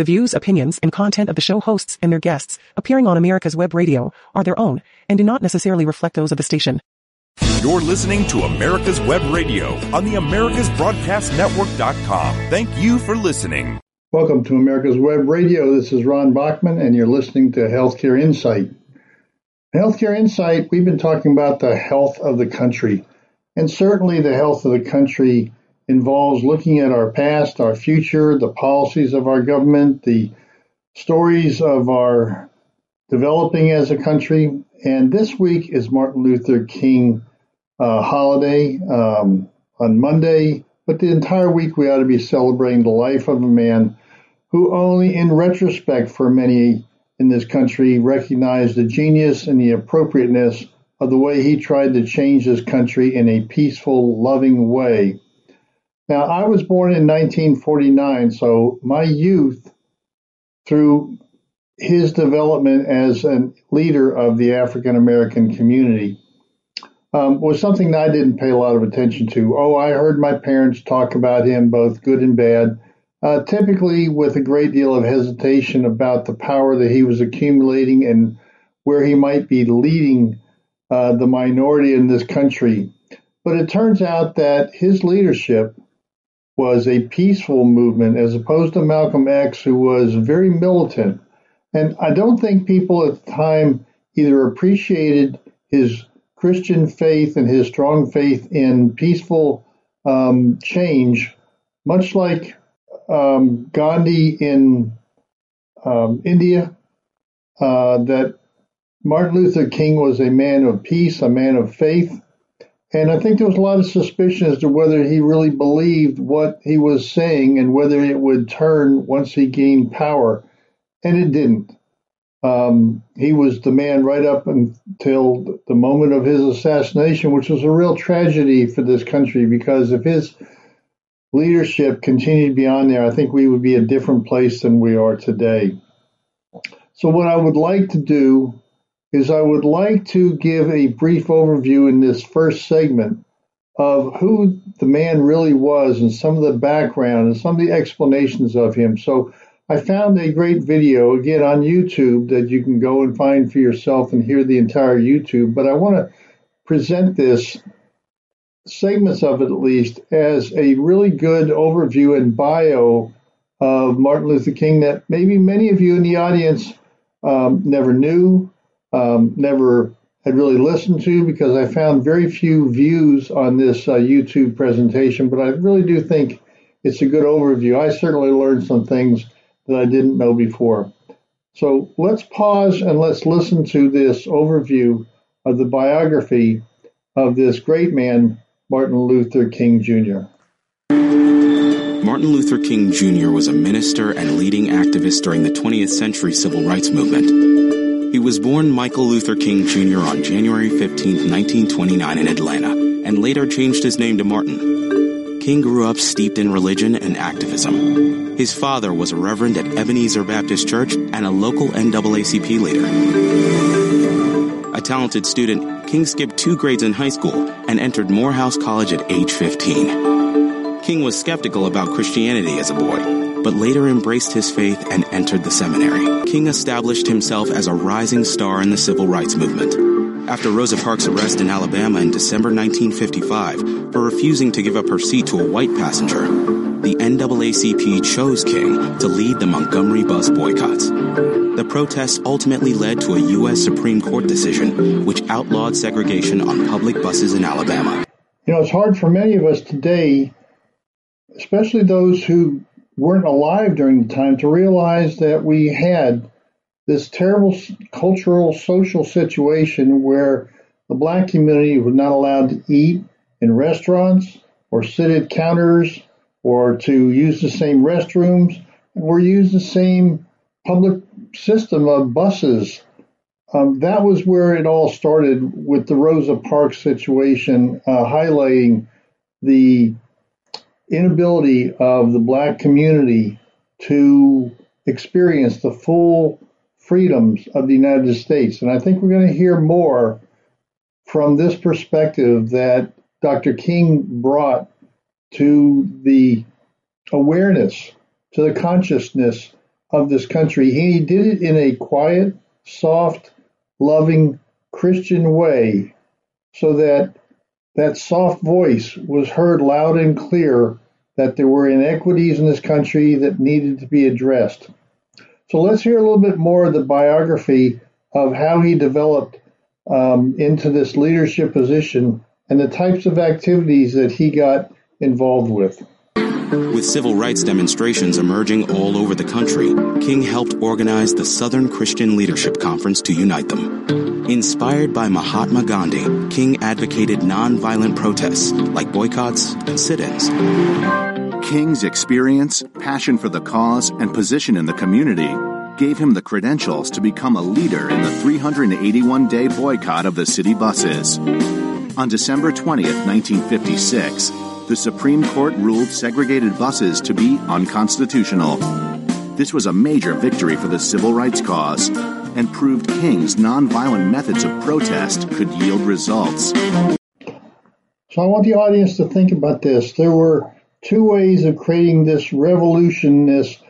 The views, opinions, and content of the show hosts and their guests appearing on America's Web Radio are their own and do not necessarily reflect those of the station. You're listening to America's Web Radio on the AmericasBroadcastNetwork.com. Thank you for listening. Welcome to America's Web Radio. This is Ron Bachman, and you're listening to Healthcare Insight. Healthcare Insight, we've been talking about the health of the country. And certainly the health of the country involves looking at our past, our future, the policies of our government, the stories of our developing as a country. And this week is Martin Luther King uh, holiday um, on Monday, but the entire week we ought to be celebrating the life of a man who only in retrospect for many in this country recognized the genius and the appropriateness of the way he tried to change this country in a peaceful, loving way. Now, I was born in 1949, so my youth, through his development as a leader of the African American community, um, was something that I didn't pay a lot of attention to. Oh, I heard my parents talk about him, both good and bad, uh, typically with a great deal of hesitation about the power that he was accumulating and where he might be leading uh, the minority in this country. But it turns out that his leadership was a peaceful movement as opposed to Malcolm X, who was very militant. And I don't think people at the time either appreciated his Christian faith and his strong faith in peaceful um, change, much like um, Gandhi in um, India, uh, that Martin Luther King was a man of peace, a man of faith. And I think there was a lot of suspicion as to whether he really believed what he was saying and whether it would turn once he gained power. And it didn't. Um, he was the man right up until the moment of his assassination, which was a real tragedy for this country because if his leadership continued beyond there, I think we would be a different place than we are today. So, what I would like to do is I would like to give a brief overview in this first segment of who the man really was and some of the background and some of the explanations of him. So I found a great video again on YouTube that you can go and find for yourself and hear the entire YouTube. But I want to present this segments of it at least as a really good overview and bio of Martin Luther King that maybe many of you in the audience um, never knew um, never had really listened to because I found very few views on this uh, YouTube presentation, but I really do think it's a good overview. I certainly learned some things that I didn't know before. So let's pause and let's listen to this overview of the biography of this great man, Martin Luther King Jr. Martin Luther King Jr. was a minister and leading activist during the 20th century civil rights movement. He was born Michael Luther King Jr. on January 15, 1929 in Atlanta, and later changed his name to Martin. King grew up steeped in religion and activism. His father was a reverend at Ebenezer Baptist Church and a local NAACP leader. A talented student, King skipped two grades in high school and entered Morehouse College at age 15. King was skeptical about Christianity as a boy, but later embraced his faith and entered the seminary. King established himself as a rising star in the civil rights movement. After Rosa Parks' arrest in Alabama in December 1955 for refusing to give up her seat to a white passenger, the NAACP chose King to lead the Montgomery bus boycotts. The protests ultimately led to a U.S. Supreme Court decision which outlawed segregation on public buses in Alabama. You know, it's hard for many of us today, especially those who weren't alive during the time to realize that we had this terrible cultural social situation where the black community was not allowed to eat in restaurants or sit at counters or to use the same restrooms or use the same public system of buses. Um, that was where it all started with the Rosa Parks situation, uh, highlighting the inability of the black community to experience the full freedoms of the United States. And I think we're going to hear more from this perspective that Dr. King brought to the awareness, to the consciousness of this country. He did it in a quiet, soft, loving Christian way so that that soft voice was heard loud and clear that there were inequities in this country that needed to be addressed. So let's hear a little bit more of the biography of how he developed um, into this leadership position and the types of activities that he got involved with. With civil rights demonstrations emerging all over the country, King helped organize the Southern Christian Leadership Conference to unite them. Inspired by Mahatma Gandhi, King advocated nonviolent protests like boycotts and sit-ins. King's experience, passion for the cause, and position in the community gave him the credentials to become a leader in the 381 day boycott of the city buses. On December 20th, 1956, the Supreme Court ruled segregated buses to be unconstitutional. This was a major victory for the civil rights cause and proved King's nonviolent methods of protest could yield results. So I want the audience to think about this. There were two ways of creating this revolution, this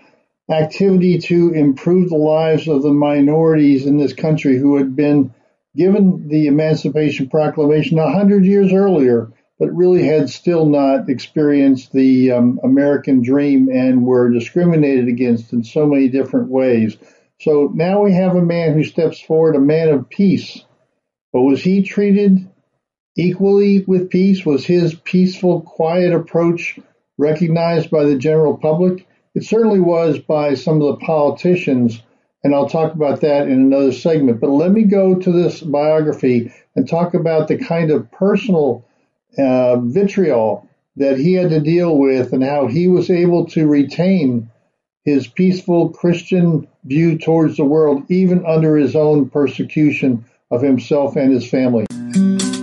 activity to improve the lives of the minorities in this country who had been given the Emancipation Proclamation a hundred years earlier but really had still not experienced the um, American dream and were discriminated against in so many different ways. So now we have a man who steps forward, a man of peace. But was he treated equally with peace? Was his peaceful, quiet approach recognized by the general public? It certainly was by some of the politicians, and I'll talk about that in another segment. But let me go to this biography and talk about the kind of personal uh, vitriol that he had to deal with and how he was able to retain his peaceful Christian view towards the world, even under his own persecution of himself and his family.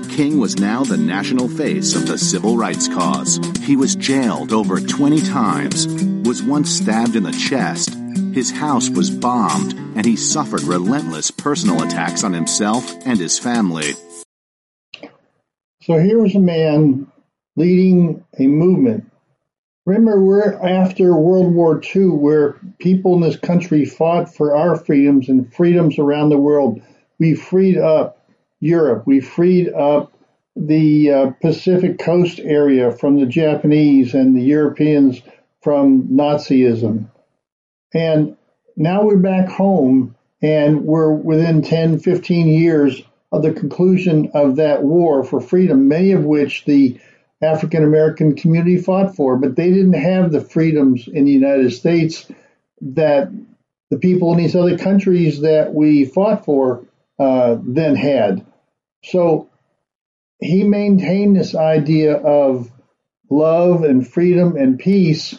King was now the national face of the civil rights cause. He was jailed over 20 times, was once stabbed in the chest, his house was bombed, and he suffered relentless personal attacks on himself and his family. So here was a man leading a movement. Remember, we're after World War II, where people in this country fought for our freedoms and freedoms around the world. We freed up Europe. We freed up the uh, Pacific Coast area from the Japanese and the Europeans from Nazism. And now we're back home and we're within 10, 15 years of the conclusion of that war for freedom, many of which the African American community fought for, but they didn't have the freedoms in the United States that the people in these other countries that we fought for uh, then had. So he maintained this idea of love and freedom and peace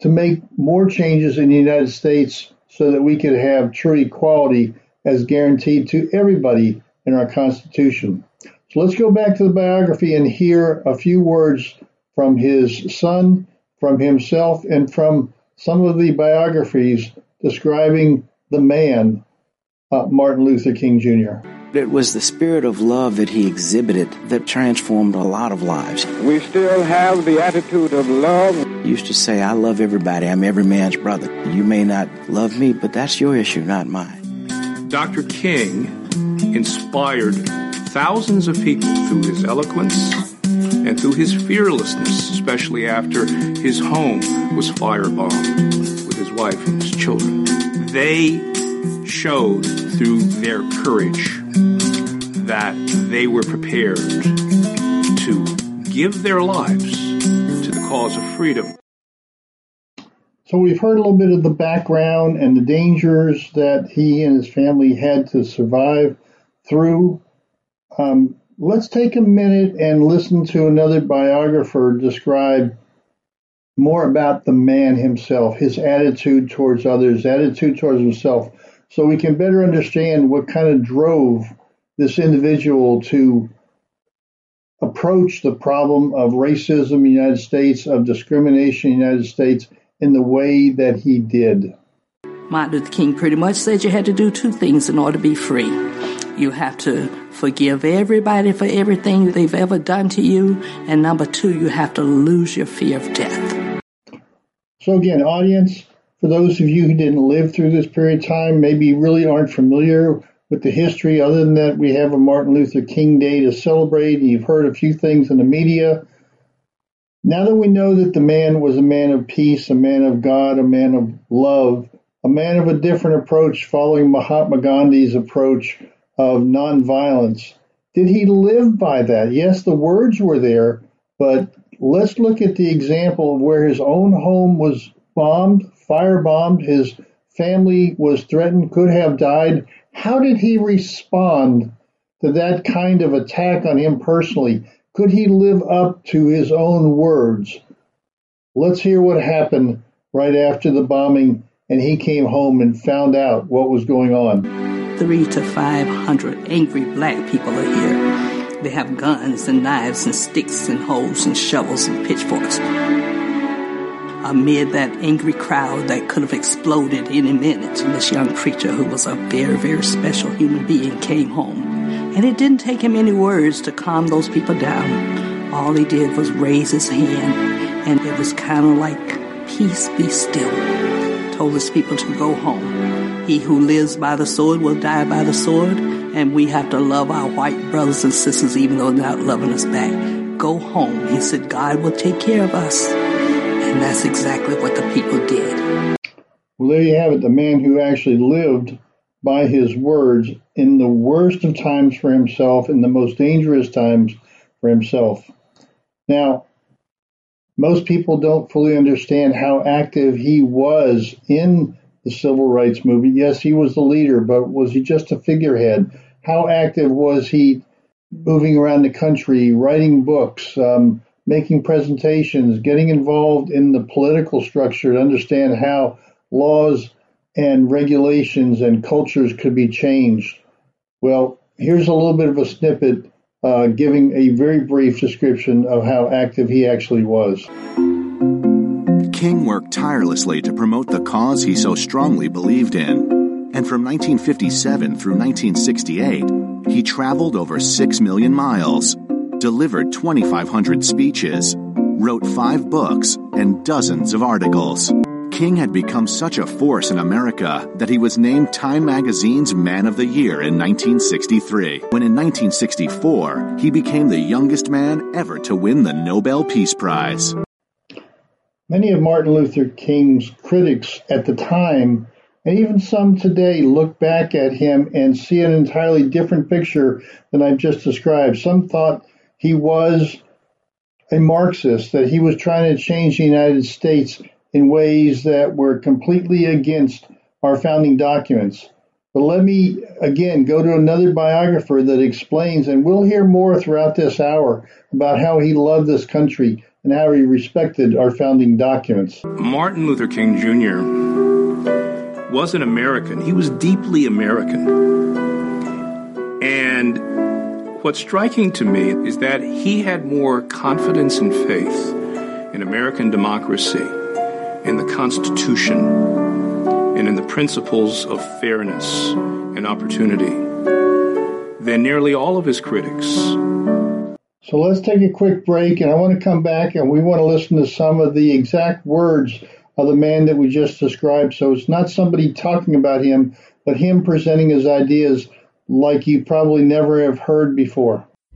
to make more changes in the United States so that we could have true equality as guaranteed to everybody in our Constitution. So let's go back to the biography and hear a few words from his son, from himself, and from some of the biographies describing the man, uh, Martin Luther King Jr. It was the spirit of love that he exhibited that transformed a lot of lives. We still have the attitude of love. He used to say, I love everybody. I'm every man's brother. You may not love me, but that's your issue, not mine. Dr. King inspired thousands of people through his eloquence and through his fearlessness, especially after his home was firebombed with his wife and his children. They showed through their courage that they were prepared to give their lives to the cause of freedom. So we've heard a little bit of the background and the dangers that he and his family had to survive through. Um, let's take a minute and listen to another biographer describe more about the man himself, his attitude towards others, attitude towards himself, so we can better understand what kind of drove this individual to approach the problem of racism in the United States, of discrimination in the United States in the way that he did. Martin Luther King pretty much said you had to do two things in order to be free. You have to forgive everybody for everything they've ever done to you. And number two, you have to lose your fear of death. So, again, audience, for those of you who didn't live through this period of time, maybe really aren't familiar with the history, other than that we have a Martin Luther King Day to celebrate, and you've heard a few things in the media. Now that we know that the man was a man of peace, a man of God, a man of love, a man of a different approach following Mahatma Gandhi's approach of nonviolence, did he live by that? Yes, the words were there, but let's look at the example of where his own home was bombed, firebombed, his family was threatened, could have died. How did he respond to that kind of attack on him personally? Could he live up to his own words? Let's hear what happened right after the bombing and he came home and found out what was going on. Three to five hundred angry black people are here. They have guns and knives and sticks and hoes and shovels and pitchforks. Amid that angry crowd that could have exploded any minute, this young preacher, who was a very, very special human being, came home. And it didn't take him any words to calm those people down. All he did was raise his hand, and it was kind of like, Peace be still told his people to go home. He who lives by the sword will die by the sword, and we have to love our white brothers and sisters even though they're not loving us back. Go home. He said, God will take care of us. And that's exactly what the people did. Well, there you have it. The man who actually lived by his words in the worst of times for himself, in the most dangerous times for himself. Now, most people don't fully understand how active he was in the civil rights movement. Yes, he was the leader, but was he just a figurehead? How active was he moving around the country, writing books, um, making presentations, getting involved in the political structure to understand how laws and regulations and cultures could be changed? Well, here's a little bit of a snippet uh, giving a very brief description of how active he actually was. King worked tirelessly to promote the cause he so strongly believed in. And from 1957 through 1968, he traveled over 6 million miles, delivered 2,500 speeches, wrote five books, and dozens of articles. King had become such a force in America that he was named Time Magazine's Man of the Year in 1963, when in 1964 he became the youngest man ever to win the Nobel Peace Prize. Many of Martin Luther King's critics at the time, and even some today, look back at him and see an entirely different picture than I've just described. Some thought he was a Marxist, that he was trying to change the United States in ways that were completely against our founding documents. But let me again go to another biographer that explains, and we'll hear more throughout this hour about how he loved this country and how he respected our founding documents. Martin Luther King Jr. was an American. He was deeply American. And what's striking to me is that he had more confidence and faith in American democracy in the Constitution and in the principles of fairness and opportunity than nearly all of his critics. So let's take a quick break, and I want to come back and we want to listen to some of the exact words of the man that we just described. So it's not somebody talking about him, but him presenting his ideas like you probably never have heard before.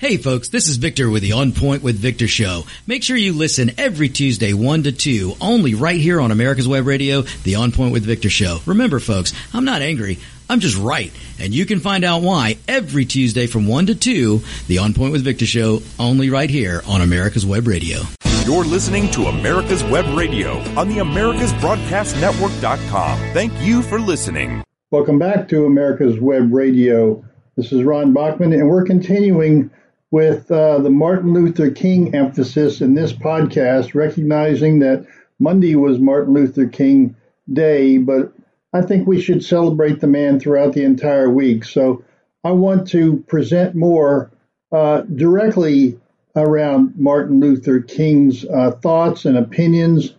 Hey folks, this is Victor with the On Point with Victor show. Make sure you listen every Tuesday 1 to 2, only right here on America's Web Radio, the On Point with Victor show. Remember folks, I'm not angry. I'm just right. And you can find out why every Tuesday from 1 to 2, the On Point with Victor show, only right here on America's Web Radio. You're listening to America's Web Radio on the AmericasBroadcastNetwork.com. Thank you for listening. Welcome back to America's Web Radio. This is Ron Bachman, and we're continuing with uh, the Martin Luther King emphasis in this podcast, recognizing that Monday was Martin Luther King Day, but I think we should celebrate the man throughout the entire week. So I want to present more uh, directly around Martin Luther King's uh, thoughts and opinions,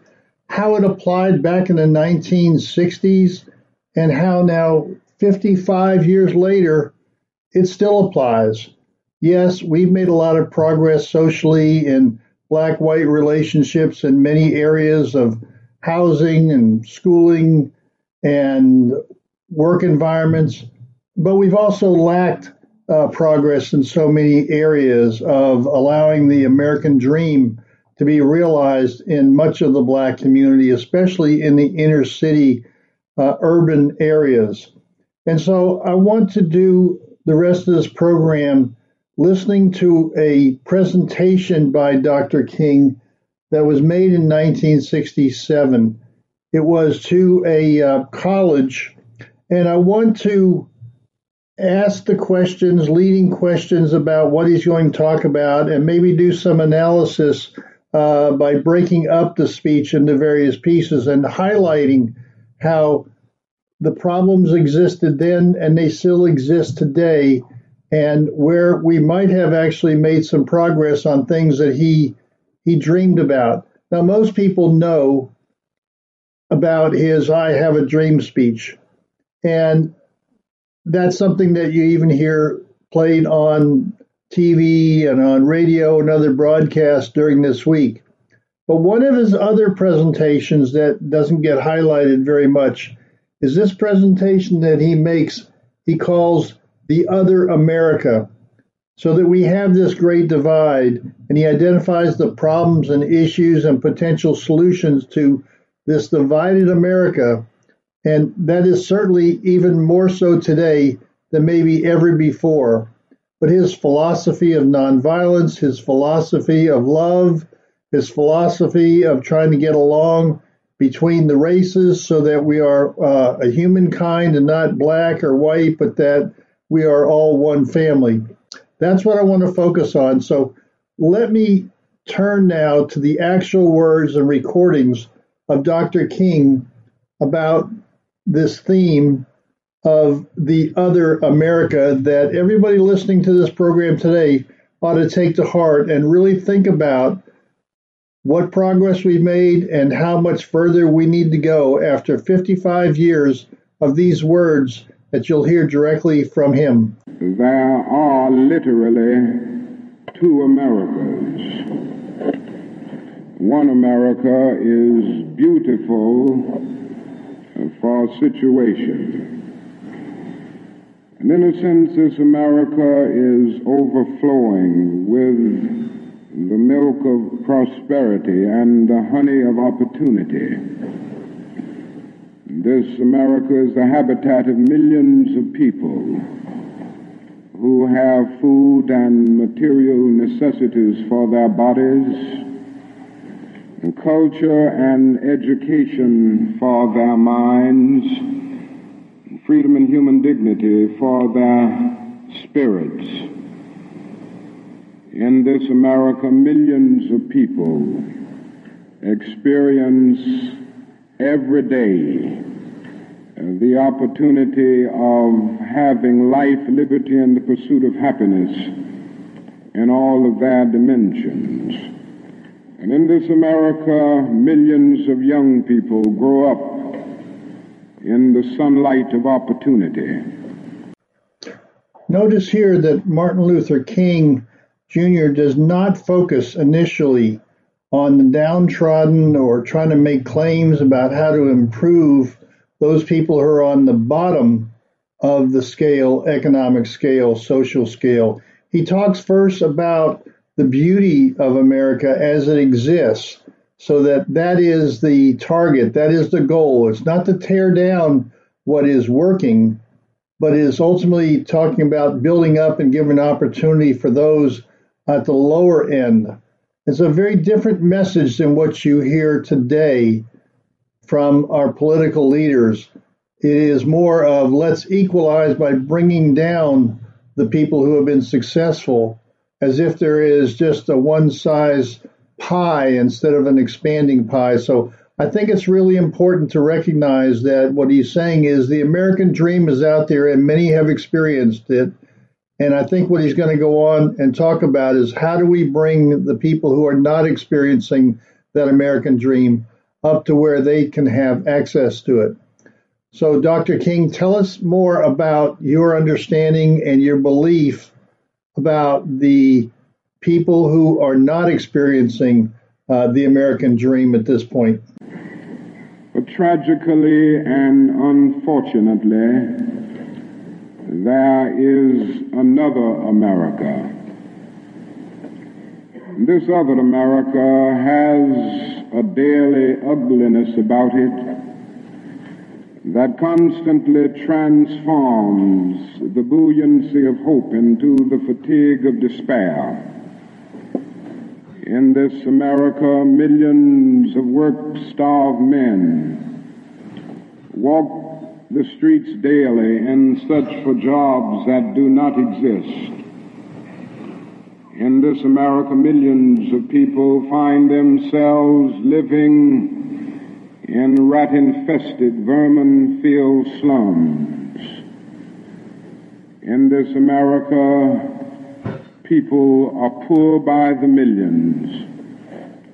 how it applied back in the 1960s, and how now, 55 years later, it still applies. Yes, we've made a lot of progress socially in black white relationships in many areas of housing and schooling and work environments, but we've also lacked uh, progress in so many areas of allowing the American dream to be realized in much of the black community, especially in the inner city uh, urban areas. And so I want to do the rest of this program listening to a presentation by Dr. King that was made in 1967. It was to a uh, college, and I want to ask the questions, leading questions about what he's going to talk about, and maybe do some analysis uh, by breaking up the speech into various pieces and highlighting how the problems existed then and they still exist today, and where we might have actually made some progress on things that he he dreamed about. Now, most people know about his "I Have a Dream" speech, and that's something that you even hear played on TV and on radio and other broadcasts during this week. But one of his other presentations that doesn't get highlighted very much is this presentation that he makes, he calls the other America, so that we have this great divide, and he identifies the problems and issues and potential solutions to this divided America. And that is certainly even more so today than maybe ever before. But his philosophy of nonviolence, his philosophy of love, his philosophy of trying to get along between the races so that we are uh, a humankind and not black or white, but that we are all one family. That's what I want to focus on. So let me turn now to the actual words and recordings of Dr. King about this theme of the other America that everybody listening to this program today ought to take to heart and really think about what progress we've made and how much further we need to go after 55 years of these words that you'll hear directly from him. There are literally two Americas. One America is beautiful for situation. And in a sense, this America is overflowing with the milk of prosperity and the honey of opportunity. This America is the habitat of millions of people who have food and material necessities for their bodies, and culture and education for their minds, freedom and human dignity for their spirits. In this America, millions of people experience every day the opportunity of having life, liberty, and the pursuit of happiness in all of their dimensions. And in this America, millions of young people grow up in the sunlight of opportunity. Notice here that Martin Luther King Jr. does not focus initially on the downtrodden or trying to make claims about how to improve those people who are on the bottom of the scale, economic scale, social scale. He talks first about the beauty of America as it exists, so that that is the target, that is the goal. It's not to tear down what is working, but is ultimately talking about building up and giving opportunity for those at the lower end. It's a very different message than what you hear today from our political leaders. It is more of let's equalize by bringing down the people who have been successful as if there is just a one size pie instead of an expanding pie. So I think it's really important to recognize that what he's saying is the American dream is out there and many have experienced it And I think what he's going to go on and talk about is how do we bring the people who are not experiencing that American dream up to where they can have access to it. So, Dr. King, tell us more about your understanding and your belief about the people who are not experiencing uh, the American dream at this point. But tragically and unfortunately, there is another America. This other America has a daily ugliness about it that constantly transforms the buoyancy of hope into the fatigue of despair. In this America, millions of work-starved men walk the streets daily in search for jobs that do not exist. In this America, millions of people find themselves living in rat-infested, vermin-filled slums. In this America, people are poor by the millions.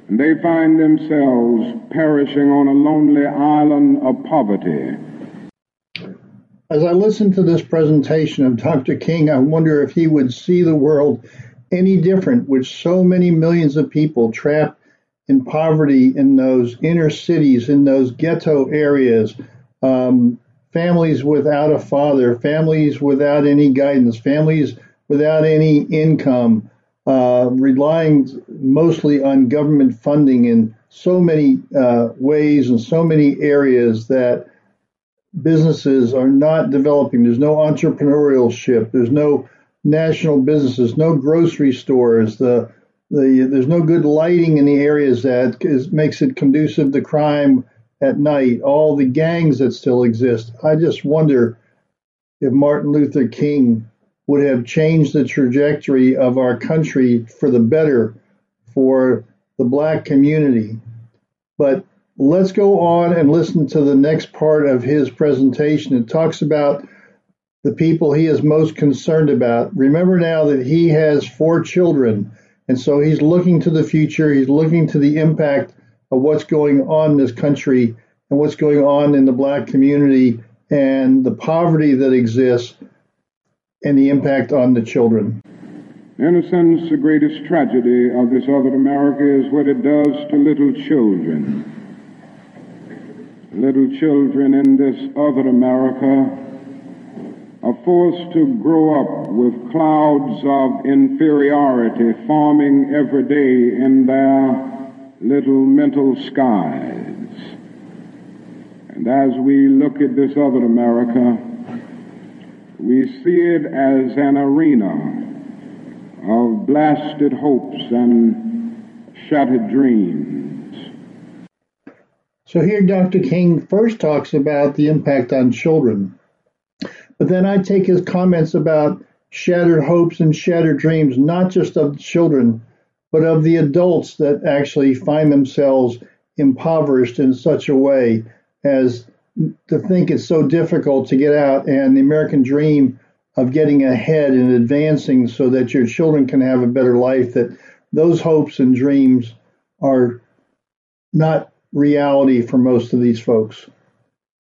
And they find themselves perishing on a lonely island of poverty. As I listen to this presentation of Dr. King, I wonder if he would see the world any different with so many millions of people trapped in poverty in those inner cities, in those ghetto areas, um, families without a father, families without any guidance, families without any income, uh, relying mostly on government funding in so many uh, ways and so many areas that businesses are not developing. There's no entrepreneurship. There's no national businesses, no grocery stores. The the there's no good lighting in the areas that is, makes it conducive to crime at night. All the gangs that still exist. I just wonder if Martin Luther King would have changed the trajectory of our country for the better for the black community. But let's go on and listen to the next part of his presentation. It talks about the people he is most concerned about. Remember now that he has four children and so he's looking to the future. He's looking to the impact of what's going on in this country and what's going on in the black community and the poverty that exists and the impact on the children. In a sense, the greatest tragedy of this other America is what it does to little children. Little children in this other America are forced to grow up with clouds of inferiority forming every day in their little mental skies. And as we look at this other America, we see it as an arena of blasted hopes and shattered dreams. So here Dr. King first talks about the impact on children. But then I take his comments about shattered hopes and shattered dreams, not just of children, but of the adults that actually find themselves impoverished in such a way as to think it's so difficult to get out and the American dream of getting ahead and advancing so that your children can have a better life, that those hopes and dreams are not reality for most of these folks.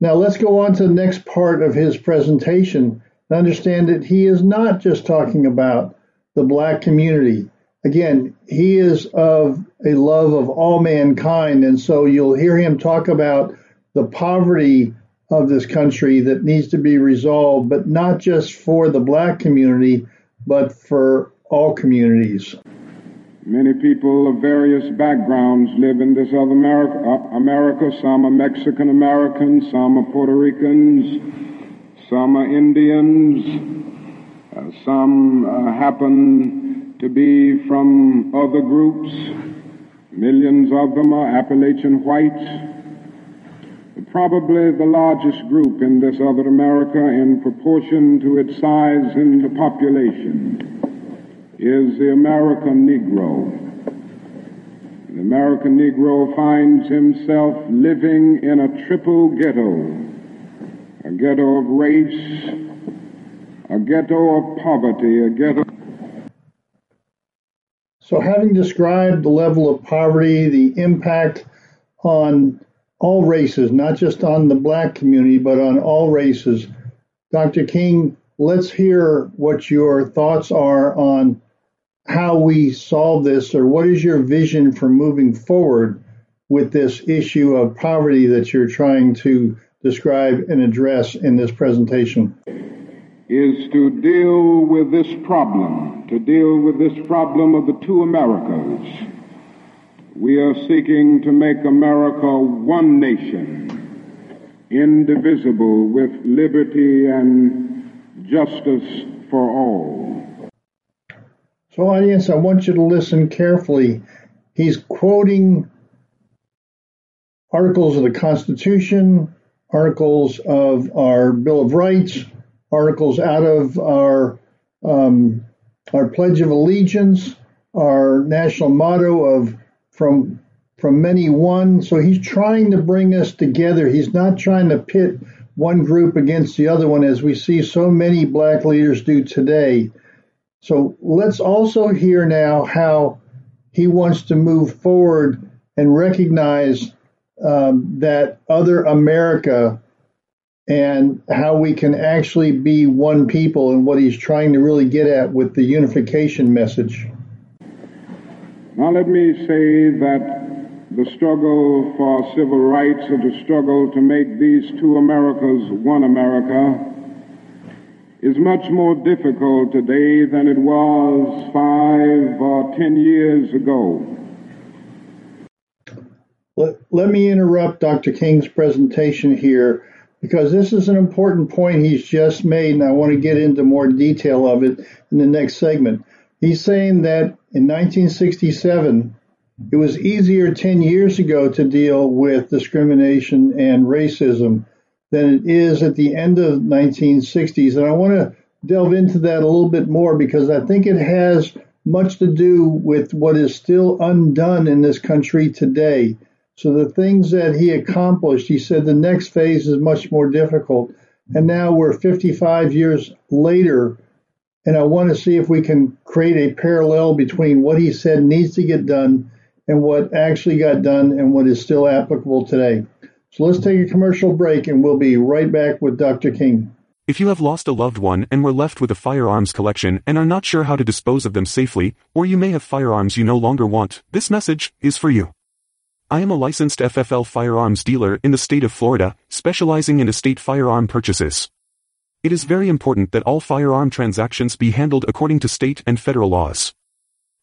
Now let's go on to the next part of his presentation and understand that he is not just talking about the black community. Again, he is of a love of all mankind, and so you'll hear him talk about the poverty of this country that needs to be resolved, but not just for the black community, but for all communities. Many people of various backgrounds live in this other America. Uh, America. Some are Mexican Americans, some are Puerto Ricans, some are Indians, uh, some uh, happen to be from other groups. Millions of them are Appalachian whites. Probably the largest group in this other America in proportion to its size in the population is the American Negro. The American Negro finds himself living in a triple ghetto, a ghetto of race, a ghetto of poverty, a ghetto. So, having described the level of poverty, the impact on all races, not just on the black community, but on all races, Dr. King, let's hear what your thoughts are on how we solve this, or what is your vision for moving forward with this issue of poverty that you're trying to describe and address in this presentation? Is to deal with this problem, to deal with this problem of the two Americas. We are seeking to make America one nation, indivisible, with liberty and justice for all. So, audience, I want you to listen carefully. He's quoting articles of the Constitution, articles of our Bill of Rights, articles out of our um, our Pledge of Allegiance, our national motto of from from many one. So he's trying to bring us together. He's not trying to pit one group against the other one as we see so many black leaders do today. So let's also hear now how he wants to move forward and recognize um, that other America and how we can actually be one people and what he's trying to really get at with the unification message. Now, let me say that the struggle for civil rights and the struggle to make these two Americas one America is much more difficult today than it was five or ten years ago. Let, let me interrupt Dr. King's presentation here because this is an important point he's just made, and I want to get into more detail of it in the next segment. He's saying that in 1967, it was easier 10 years ago to deal with discrimination and racism than it is at the end of 1960s. And I want to delve into that a little bit more because I think it has much to do with what is still undone in this country today. So the things that he accomplished, he said the next phase is much more difficult. And now we're 55 years later, and I want to see if we can create a parallel between what he said needs to get done and what actually got done and what is still applicable today. So let's take a commercial break and we'll be right back with Dr. King. If you have lost a loved one and were left with a firearms collection and are not sure how to dispose of them safely, or you may have firearms you no longer want, this message is for you. I am a licensed FFL firearms dealer in the state of Florida, specializing in estate firearm purchases. It is very important that all firearm transactions be handled according to state and federal laws.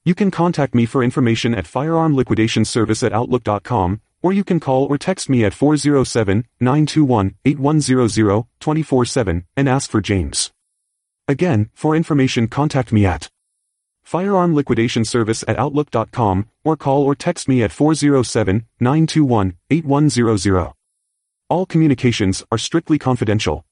You can contact me for information at firearmliquidationservice at outlook.com, or you can call or text me at 407-921-8100 24-7 and ask for James. Again, for information contact me at Firearm Liquidation Service at Outlook.com, or call or text me at 407 921 8100. All communications are strictly confidential.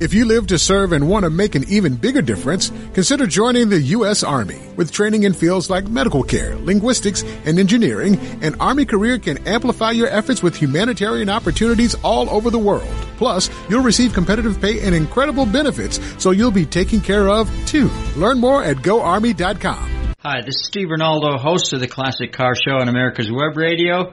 If you live to serve and want to make an even bigger difference, consider joining the U.S. Army. With training in fields like medical care, linguistics, and engineering, an Army career can amplify your efforts with humanitarian opportunities all over the world. Plus, you'll receive competitive pay and incredible benefits, so you'll be taken care of too. Learn more at GoArmy.com. Hi, this is Steve Ronaldo, host of the Classic Car Show on America's Web Radio.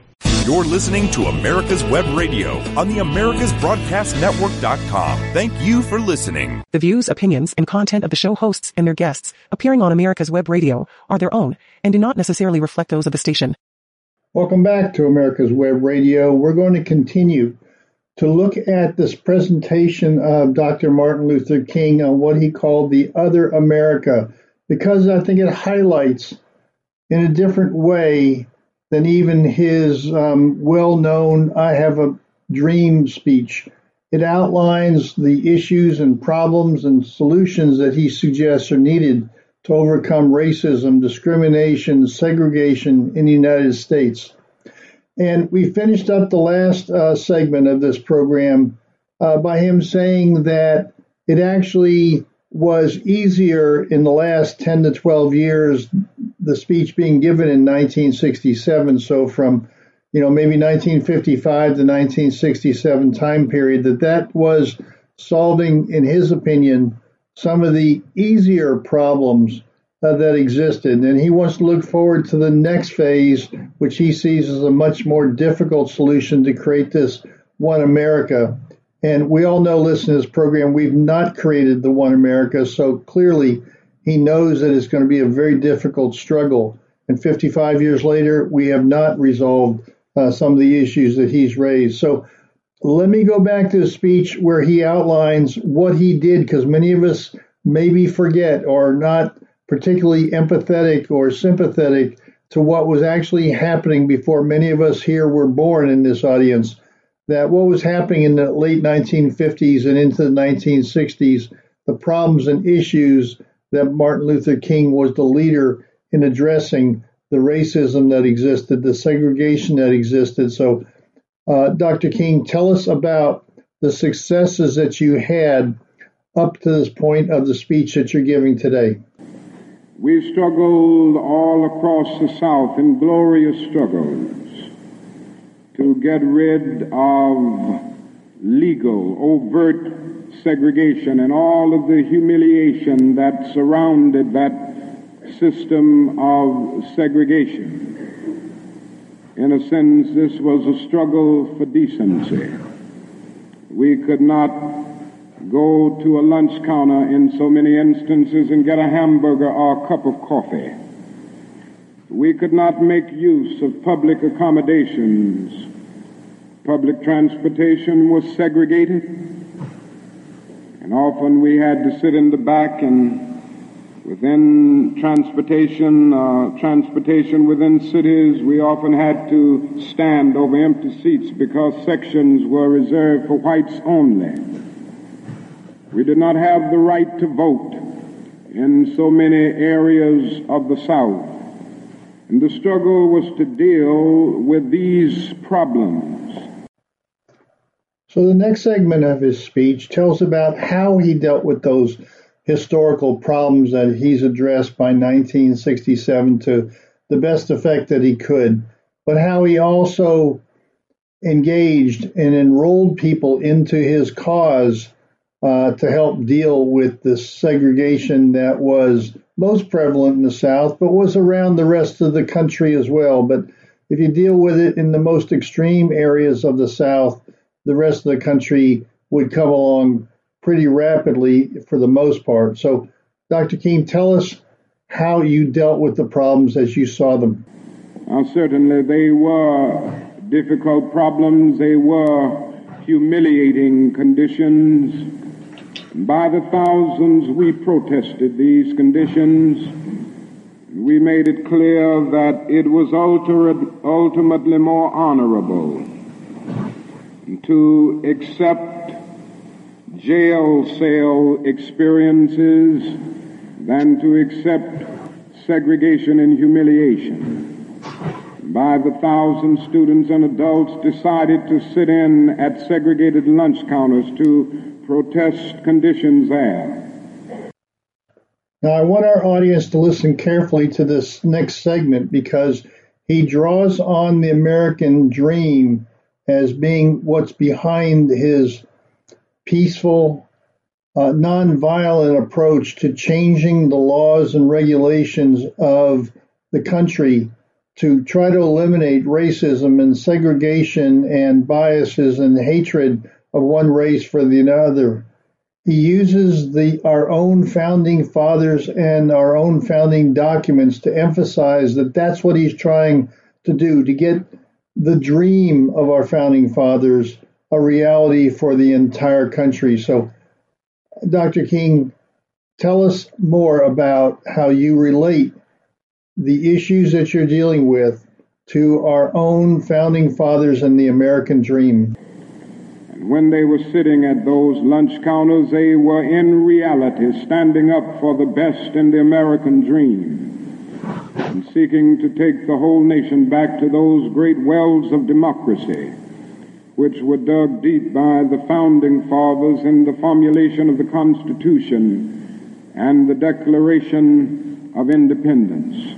You're listening to America's Web Radio on the AmericasBroadcastNetwork.com. Thank you for listening. The views, opinions, and content of the show hosts and their guests appearing on America's Web Radio are their own and do not necessarily reflect those of the station. Welcome back to America's Web Radio. We're going to continue to look at this presentation of Dr. Martin Luther King on what he called the other America, because I think it highlights in a different way than even his um, well known I Have a Dream speech. It outlines the issues and problems and solutions that he suggests are needed to overcome racism, discrimination, segregation in the United States. And we finished up the last uh, segment of this program uh, by him saying that it actually was easier in the last 10 to 12 years, the speech being given in 1967. So from, you know, maybe 1955 to 1967 time period, that that was solving, in his opinion, some of the easier problems uh, that existed. And he wants to look forward to the next phase, which he sees as a much more difficult solution to create this one America. And we all know, listen to this program, we've not created the one America. So clearly, he knows that it's going to be a very difficult struggle. And 55 years later, we have not resolved uh, some of the issues that he's raised. So let me go back to the speech where he outlines what he did, because many of us maybe forget or not particularly empathetic or sympathetic to what was actually happening before many of us here were born in this audience. That what was happening in the late 1950s and into the 1960s, the problems and issues that Martin Luther King was the leader in addressing the racism that existed, the segregation that existed. So, uh, Dr. King, tell us about the successes that you had up to this point of the speech that you're giving today. We struggled all across the South in glorious struggles to get rid of legal, overt segregation and all of the humiliation that surrounded that system of segregation. In a sense, this was a struggle for decency. We could not go to a lunch counter in so many instances and get a hamburger or a cup of coffee. We could not make use of public accommodations. Public transportation was segregated, and often we had to sit in the back and within transportation, uh, transportation within cities, we often had to stand over empty seats because sections were reserved for whites only. We did not have the right to vote in so many areas of the South. And the struggle was to deal with these problems. So the next segment of his speech tells about how he dealt with those historical problems that he's addressed by 1967 to the best effect that he could, but how he also engaged and enrolled people into his cause uh, to help deal with the segregation that was most prevalent in the South, but was around the rest of the country as well. But if you deal with it in the most extreme areas of the South, the rest of the country would come along pretty rapidly for the most part. So, Dr. King, tell us how you dealt with the problems as you saw them. Uh, certainly, they were difficult problems. They were humiliating conditions by the thousands, we protested these conditions. We made it clear that it was ultimately more honorable to accept jail cell experiences than to accept segregation and humiliation. By the thousand students and adults decided to sit in at segregated lunch counters to protest conditions there. Now, I want our audience to listen carefully to this next segment because he draws on the American dream as being what's behind his peaceful, uh, nonviolent approach to changing the laws and regulations of the country to try to eliminate racism and segregation and biases and hatred of one race for the other. He uses the our own founding fathers and our own founding documents to emphasize that that's what he's trying to do to get the dream of our founding fathers a reality for the entire country. So, Dr. King, tell us more about how you relate the issues that you're dealing with to our own founding fathers and the American dream. And when they were sitting at those lunch counters, they were in reality standing up for the best in the American dream and seeking to take the whole nation back to those great wells of democracy which were dug deep by the founding fathers in the formulation of the Constitution and the Declaration of Independence.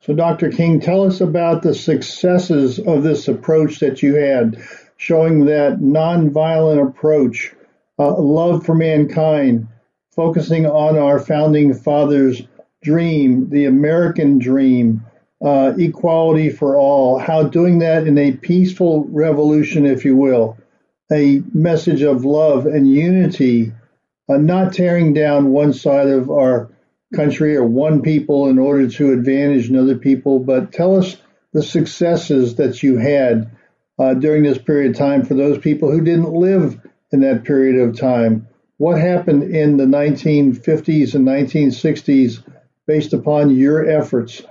So, Dr. King, tell us about the successes of this approach that you had, showing that nonviolent approach, uh, love for mankind, focusing on our founding fathers' dream, the American dream, uh, equality for all, how doing that in a peaceful revolution, if you will, a message of love and unity, uh, not tearing down one side of our country or one people in order to advantage another people, but tell us the successes that you had uh, during this period of time for those people who didn't live in that period of time. What happened in the 1950s and 1960s based upon your efforts?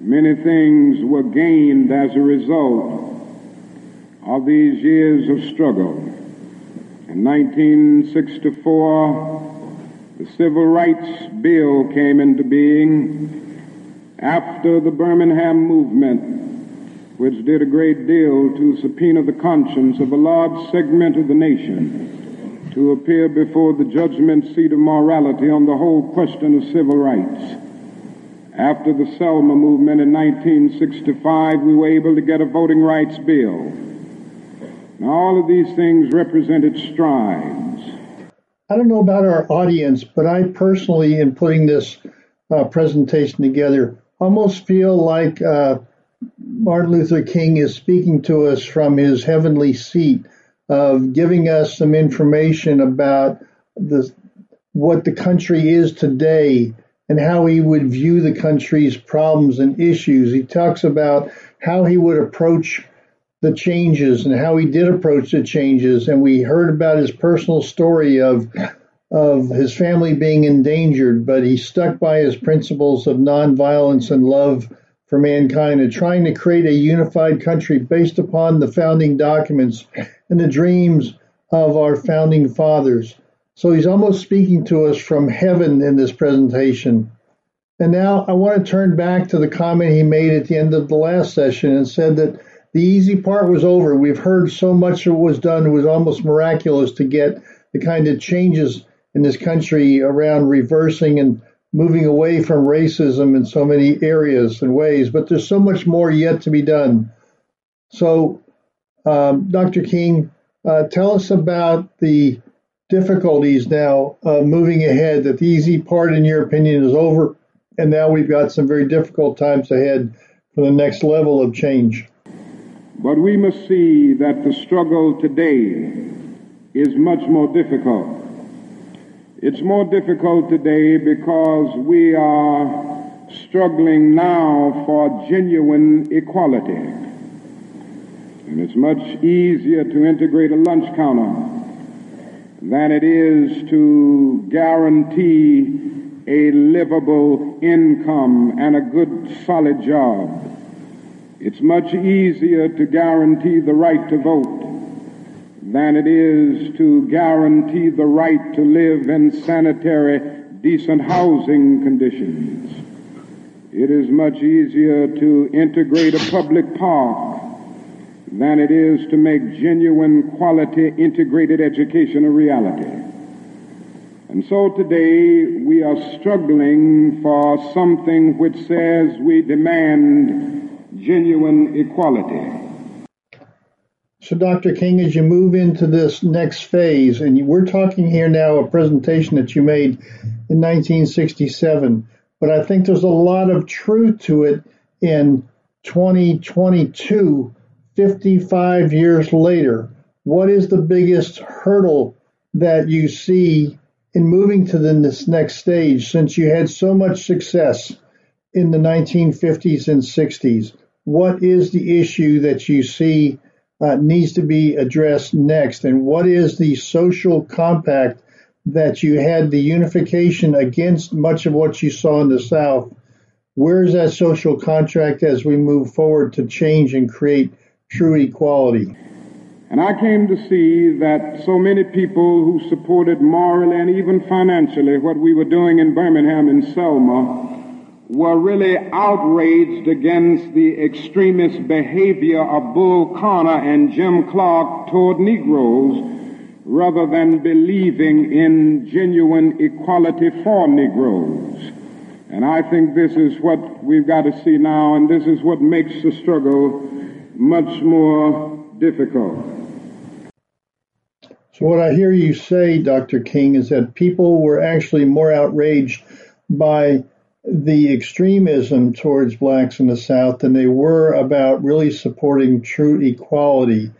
Many things were gained as a result of these years of struggle. In 1964, the Civil Rights Bill came into being after the Birmingham movement, which did a great deal to subpoena the conscience of a large segment of the nation to appear before the judgment seat of morality on the whole question of civil rights. After the Selma movement in 1965, we were able to get a voting rights bill. Now, all of these things represented strides I don't know about our audience, but I personally, in putting this uh, presentation together, almost feel like uh, Martin Luther King is speaking to us from his heavenly seat of giving us some information about the what the country is today and how he would view the country's problems and issues. He talks about how he would approach the changes and how he did approach the changes. And we heard about his personal story of of his family being endangered, but he stuck by his principles of nonviolence and love for mankind and trying to create a unified country based upon the founding documents and the dreams of our founding fathers. So he's almost speaking to us from heaven in this presentation. And now I want to turn back to the comment he made at the end of the last session and said that the easy part was over. We've heard so much that was done. It was almost miraculous to get the kind of changes in this country around reversing and moving away from racism in so many areas and ways. But there's so much more yet to be done. So, um, Dr. King, uh, tell us about the difficulties now uh, moving ahead. That the easy part, in your opinion, is over, and now we've got some very difficult times ahead for the next level of change. But we must see that the struggle today is much more difficult. It's more difficult today because we are struggling now for genuine equality. And it's much easier to integrate a lunch counter than it is to guarantee a livable income and a good solid job. It's much easier to guarantee the right to vote than it is to guarantee the right to live in sanitary, decent housing conditions. It is much easier to integrate a public park than it is to make genuine quality integrated education a reality. And so today we are struggling for something which says we demand genuine equality. So, Dr. King, as you move into this next phase, and we're talking here now a presentation that you made in 1967, but I think there's a lot of truth to it in 2022, 55 years later. What is the biggest hurdle that you see in moving to the, this next stage since you had so much success in the 1950s and 60s? what is the issue that you see uh, needs to be addressed next, and what is the social compact that you had the unification against much of what you saw in the South? Where is that social contract as we move forward to change and create true equality? And I came to see that so many people who supported morally and even financially what we were doing in Birmingham and Selma were really outraged against the extremist behavior of Bull Connor and Jim Clark toward Negroes rather than believing in genuine equality for Negroes. And I think this is what we've got to see now, and this is what makes the struggle much more difficult. So, what I hear you say, Dr. King, is that people were actually more outraged by the extremism towards blacks in the South than they were about really supporting true equality.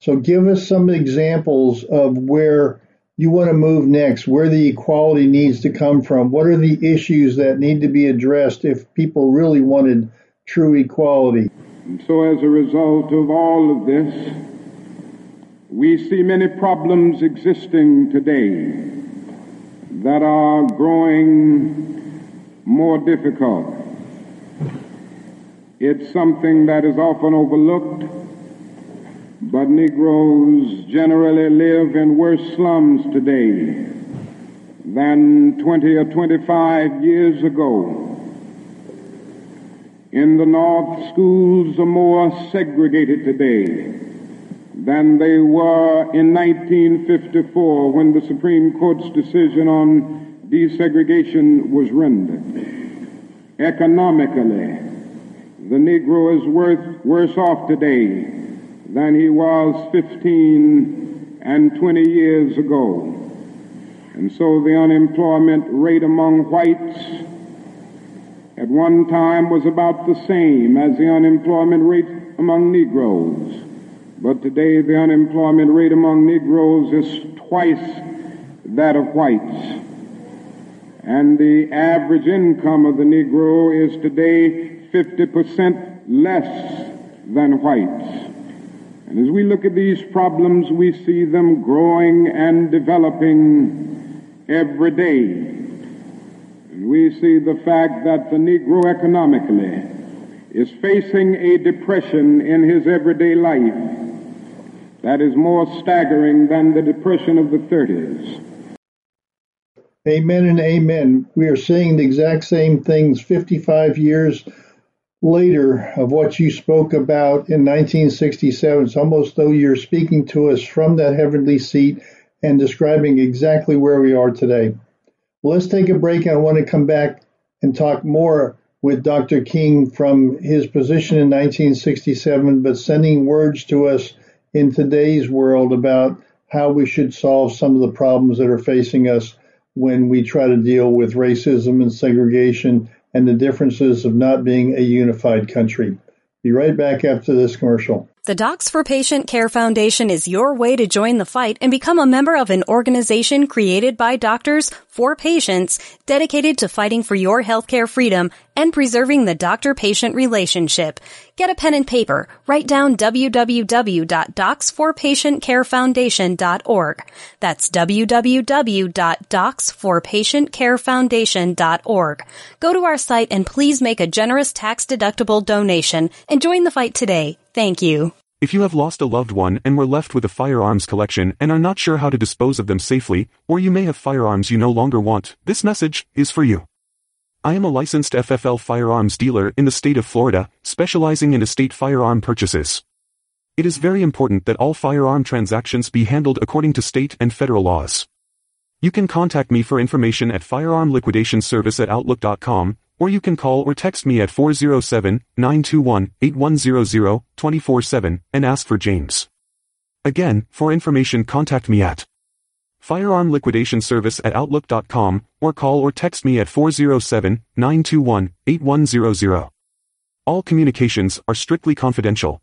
So, give us some examples of where you want to move next, where the equality needs to come from. What are the issues that need to be addressed if people really wanted true equality? So, as a result of all of this, we see many problems existing today that are growing more difficult. It's something that is often overlooked, but Negroes generally live in worse slums today than 20 or 25 years ago. In the North, schools are more segregated today than they were in 1954 when the Supreme Court's decision on desegregation was rendered. Economically, the Negro is worth, worse off today than he was 15 and 20 years ago. And so the unemployment rate among whites at one time was about the same as the unemployment rate among Negroes. But today the unemployment rate among Negroes is twice that of whites. And the average income of the Negro is today 50% less than whites. And as we look at these problems, we see them growing and developing every day. And we see the fact that the Negro economically is facing a depression in his everyday life that is more staggering than the depression of the 30s. Amen and amen. We are seeing the exact same things 55 years later of what you spoke about in 1967. It's almost though you're speaking to us from that heavenly seat and describing exactly where we are today. Well, let's take a break. I want to come back and talk more with Dr. King from his position in 1967, but sending words to us in today's world about how we should solve some of the problems that are facing us when we try to deal with racism and segregation and the differences of not being a unified country. Be right back after this commercial. The Docs for Patient Care Foundation is your way to join the fight and become a member of an organization created by doctors for patients dedicated to fighting for your healthcare freedom and preserving the doctor-patient relationship. Get a pen and paper. Write down www.docs4patientcarefoundation.org. That's www.docs4patientcarefoundation.org. Go to our site and please make a generous tax-deductible donation and join the fight today. Thank you. If you have lost a loved one and were left with a firearms collection and are not sure how to dispose of them safely, or you may have firearms you no longer want, this message is for you. I am a licensed FFL firearms dealer in the state of Florida, specializing in estate firearm purchases. It is very important that all firearm transactions be handled according to state and federal laws. You can contact me for information at firearmliquidationservice at outlook.com, or you can call or text me at 407-921-8100 24-7 and ask for James. Again, for information contact me at Firearm Liquidation Service at Outlook.com or call or text me at 407-921-8100. All communications are strictly confidential.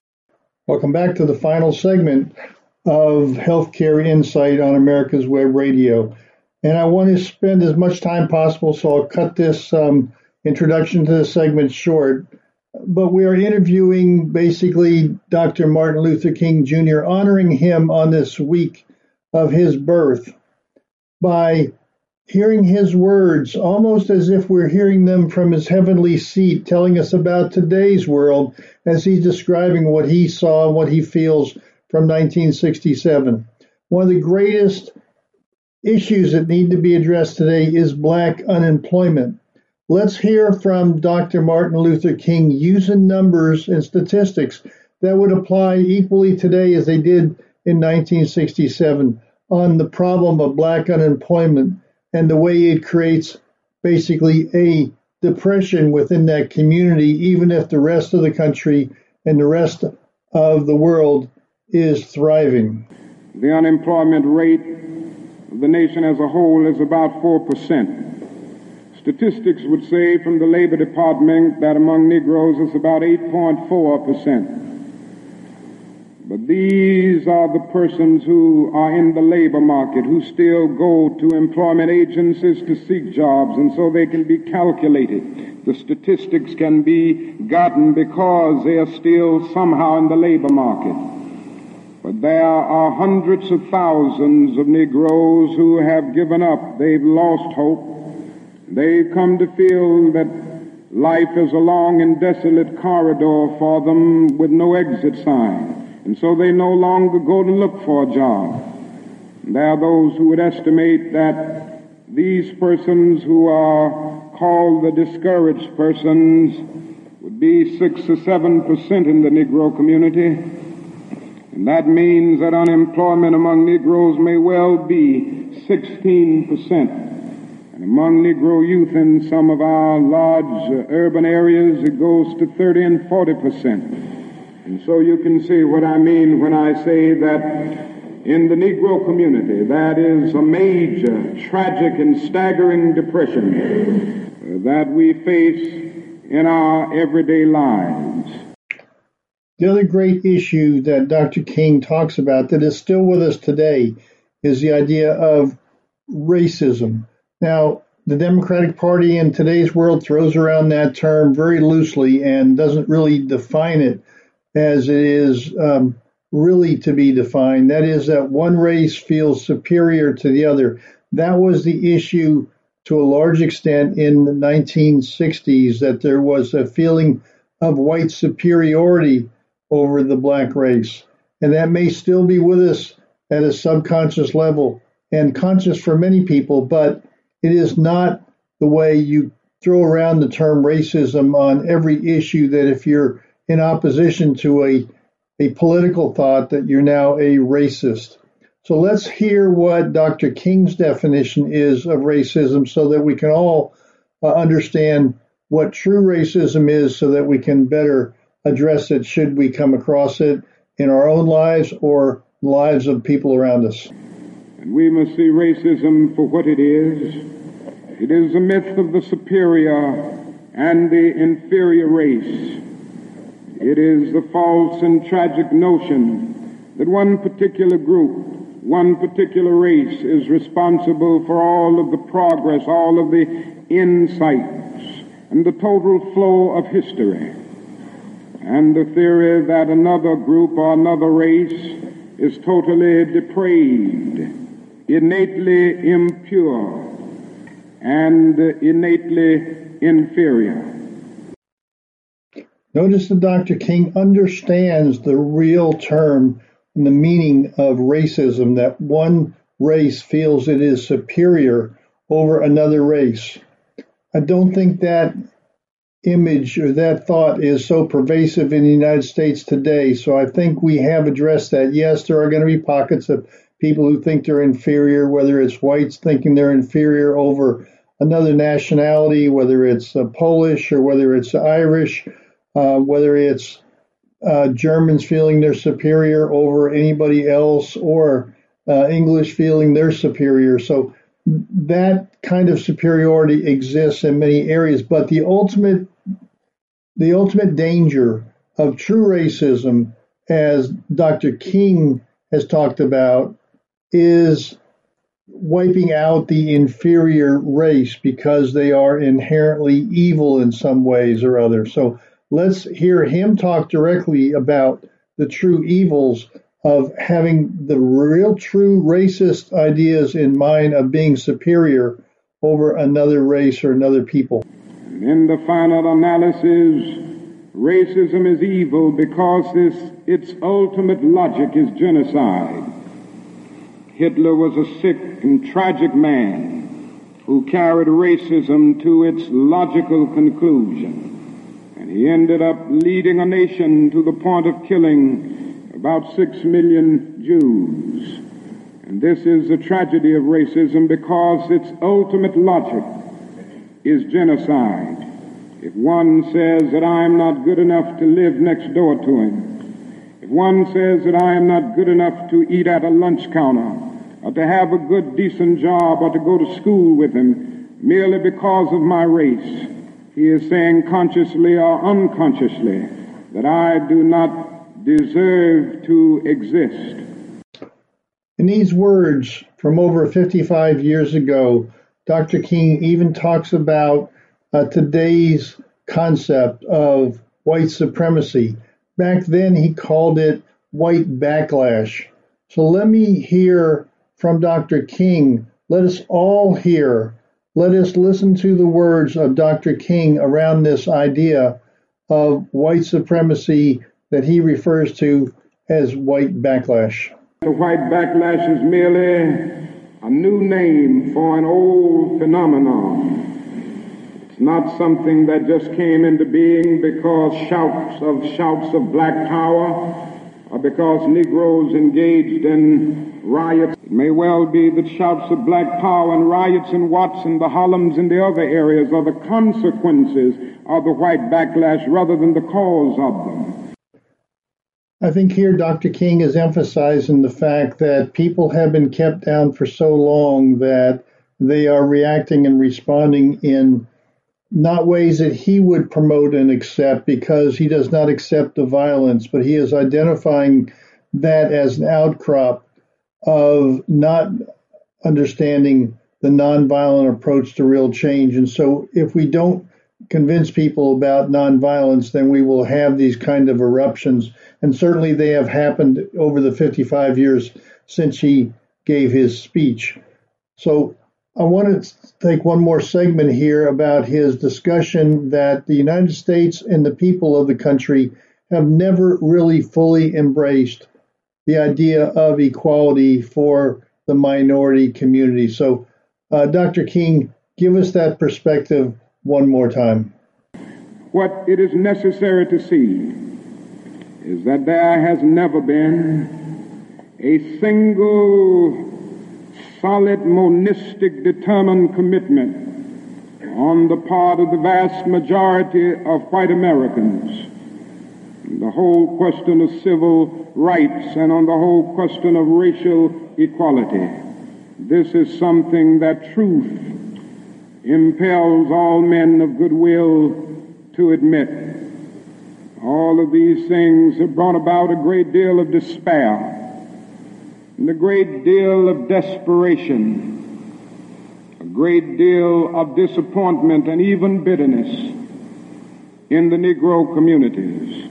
Welcome back to the final segment. of healthcare insight on America's Web Radio. And I want to spend as much time possible, so I'll cut this um, introduction to the segment short. But we are interviewing basically Dr. Martin Luther King Jr., honoring him on this week of his birth by hearing his words almost as if we're hearing them from his heavenly seat, telling us about today's world as he's describing what he saw and what he feels from 1967. One of the greatest issues that need to be addressed today is black unemployment. Let's hear from Dr. Martin Luther King using numbers and statistics that would apply equally today as they did in 1967 on the problem of black unemployment and the way it creates basically a depression within that community, even if the rest of the country and the rest of the world is thriving. The unemployment rate of the nation as a whole is about 4%. Statistics would say from the Labor Department that among Negroes it's about 8.4%. But these are the persons who are in the labor market, who still go to employment agencies to seek jobs, and so they can be calculated. The statistics can be gotten because they are still somehow in the labor market. But there are hundreds of thousands of Negroes who have given up. They've lost hope. They've come to feel that life is a long and desolate corridor for them with no exit sign. And so they no longer go to look for a job. There are those who would estimate that these persons who are called the discouraged persons would be six or seven percent in the Negro community. And that means that unemployment among Negroes may well be 16 percent. And among Negro youth in some of our large uh, urban areas, it goes to 30 and 40 percent. And so you can see what I mean when I say that in the Negro community, that is a major, tragic, and staggering depression uh, that we face in our everyday lives. The other great issue that Dr. King talks about that is still with us today is the idea of racism. Now, the Democratic Party in today's world throws around that term very loosely and doesn't really define it as it is um, really to be defined. That is, that one race feels superior to the other. That was the issue to a large extent in the 1960s, that there was a feeling of white superiority over the black race. And that may still be with us at a subconscious level and conscious for many people, but it is not the way you throw around the term racism on every issue that if you're in opposition to a, a political thought that you're now a racist. So let's hear what Dr. King's definition is of racism so that we can all uh, understand what true racism is so that we can better address it should we come across it in our own lives or lives of people around us. And we must see racism for what it is. It is a myth of the superior and the inferior race. It is the false and tragic notion that one particular group, one particular race is responsible for all of the progress, all of the insights, and the total flow of history. And the theory that another group or another race is totally depraved, innately impure, and innately inferior. Notice that Dr. King understands the real term and the meaning of racism, that one race feels it is superior over another race. I don't think that image or that thought is so pervasive in the United States today. So I think we have addressed that. Yes, there are going to be pockets of people who think they're inferior, whether it's whites thinking they're inferior over another nationality, whether it's uh, Polish or whether it's Irish uh, whether it's uh, Germans feeling they're superior over anybody else or uh, English feeling they're superior. So that kind of superiority exists in many areas, but the ultimate the ultimate danger of true racism, as Dr. King has talked about is wiping out the inferior race because they are inherently evil in some ways or other. So let's hear him talk directly about the true evils of having the real true racist ideas in mind of being superior over another race or another people. In the final analysis, racism is evil because this, its ultimate logic is genocide. Hitler was a sick and tragic man who carried racism to its logical conclusion. He ended up leading a nation to the point of killing about six million Jews. And this is the tragedy of racism because its ultimate logic is genocide. If one says that I am not good enough to live next door to him, if one says that I am not good enough to eat at a lunch counter, or to have a good, decent job, or to go to school with him merely because of my race. He is saying consciously or unconsciously that I do not deserve to exist. In these words from over 55 years ago, Dr. King even talks about uh, today's concept of white supremacy. Back then, he called it white backlash. So let me hear from Dr. King. Let us all hear, let us listen to the words of Dr. King around this idea of white supremacy that he refers to as white backlash. The white backlash is merely a new name for an old phenomenon. It's not something that just came into being because shouts of shouts of black power or because Negroes engaged in riots. It may well be that shouts of black power and riots in Watts and the Harlems and the other areas are the consequences of the white backlash rather than the cause of them. I think here Dr. King is emphasizing the fact that people have been kept down for so long that they are reacting and responding in not ways that he would promote and accept because he does not accept the violence, but he is identifying that as an outcrop of not understanding the nonviolent approach to real change. And so if we don't convince people about nonviolence, then we will have these kind of eruptions. And certainly they have happened over the 55 years since he gave his speech. So I want to take one more segment here about his discussion that the United States and the people of the country have never really fully embraced the idea of equality for the minority community. So, uh, Dr. King, give us that perspective one more time. What it is necessary to see is that there has never been a single solid, monistic, determined commitment on the part of the vast majority of white Americans. The whole question of civil rights and on the whole question of racial equality. This is something that truth impels all men of goodwill to admit. All of these things have brought about a great deal of despair and a great deal of desperation, a great deal of disappointment and even bitterness in the Negro communities.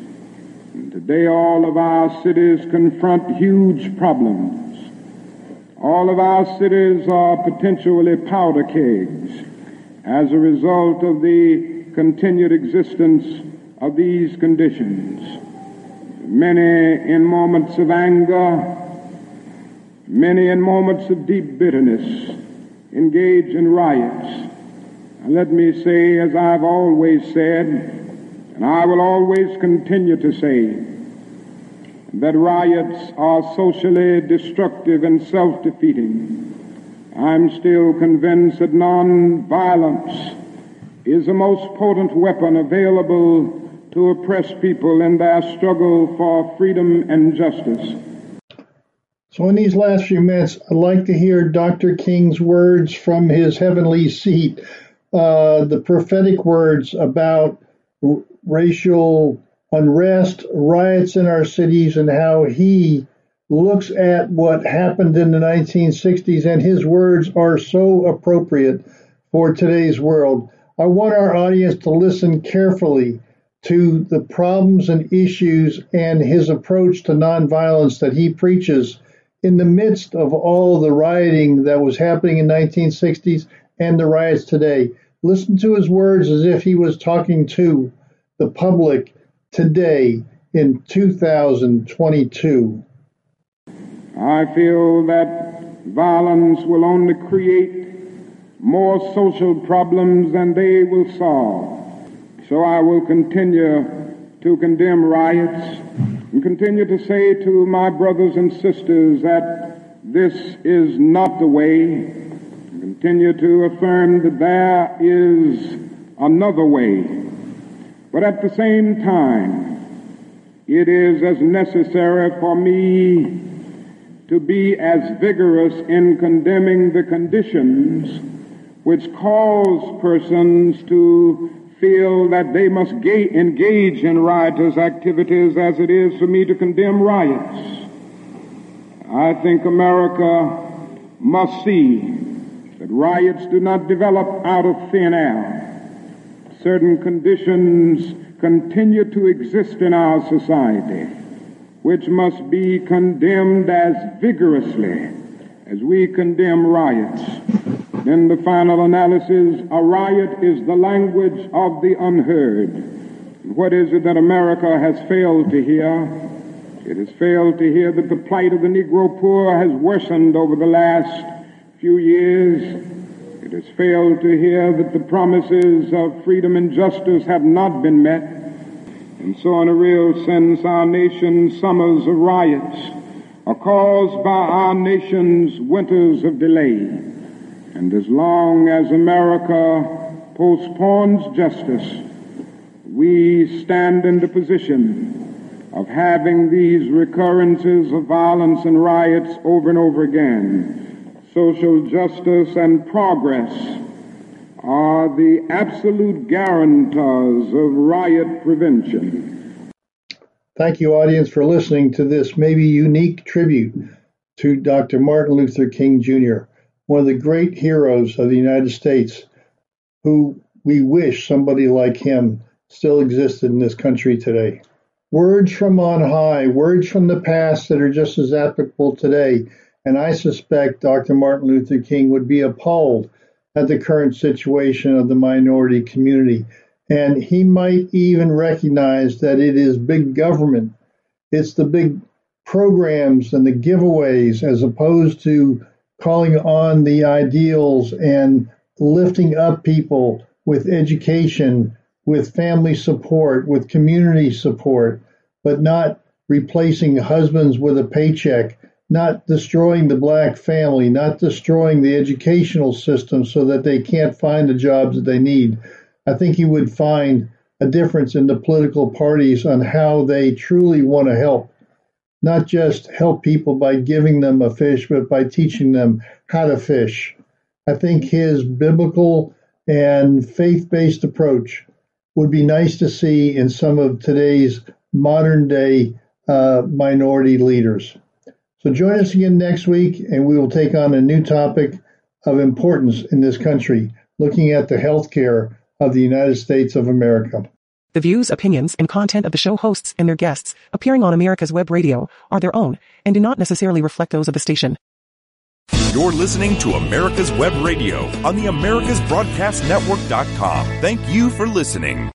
And today all of our cities confront huge problems. All of our cities are potentially powder kegs as a result of the continued existence of these conditions. Many in moments of anger, Many in moments of deep bitterness engage in riots. And let me say, as I've always said, and I will always continue to say, that riots are socially destructive and self-defeating. I'm still convinced that nonviolence is the most potent weapon available to oppress people in their struggle for freedom and justice. So, in these last few minutes, I'd like to hear Dr. King's words from his heavenly seat, uh, the prophetic words about racial unrest, riots in our cities, and how he looks at what happened in the 1960s, and his words are so appropriate for today's world. I want our audience to listen carefully to the problems and issues and his approach to nonviolence that he preaches in the midst of all the rioting that was happening in 1960s and the riots today. Listen to his words as if he was talking to the public today in 2022. I feel that violence will only create more social problems than they will solve. So I will continue to condemn riots and continue to say to my brothers and sisters that this is not the way. Continue to affirm that there is another way. But at the same time, it is as necessary for me to be as vigorous in condemning the conditions which cause persons to feel that they must ga- engage in riotous activities as it is for me to condemn riots. I think America must see that riots do not develop out of thin air. Certain conditions continue to exist in our society, which must be condemned as vigorously as we condemn riots. In the final analysis, a riot is the language of the unheard. What is it that America has failed to hear? It has failed to hear that the plight of the Negro poor has worsened over the last few years. It has failed to hear that the promises of freedom and justice have not been met. And so, in a real sense, our nation's summers of riots are caused by our nation's winters of delay. And as long as America postpones justice, we stand in the position of having these recurrences of violence and riots over and over again. Social justice and progress are the absolute guarantors of riot prevention. Thank you, audience, for listening to this maybe unique tribute to Dr. Martin Luther King Jr one of the great heroes of the United States, who we wish somebody like him still existed in this country today. Words from on high, words from the past that are just as applicable today. And I suspect Dr. Martin Luther King would be appalled at the current situation of the minority community. And he might even recognize that it is big government. It's the big programs and the giveaways as opposed to calling on the ideals and lifting up people with education, with family support, with community support, but not replacing husbands with a paycheck, not destroying the black family, not destroying the educational system so that they can't find the jobs that they need. I think you would find a difference in the political parties on how they truly want to help not just help people by giving them a fish, but by teaching them how to fish. I think his biblical and faith based approach would be nice to see in some of today's modern day uh, minority leaders. So join us again next week, and we will take on a new topic of importance in this country, looking at the health care of the United States of America. The views, opinions, and content of the show hosts and their guests appearing on America's Web Radio are their own and do not necessarily reflect those of the station. You're listening to America's Web Radio on the AmericasBroadcastNetwork.com. Thank you for listening.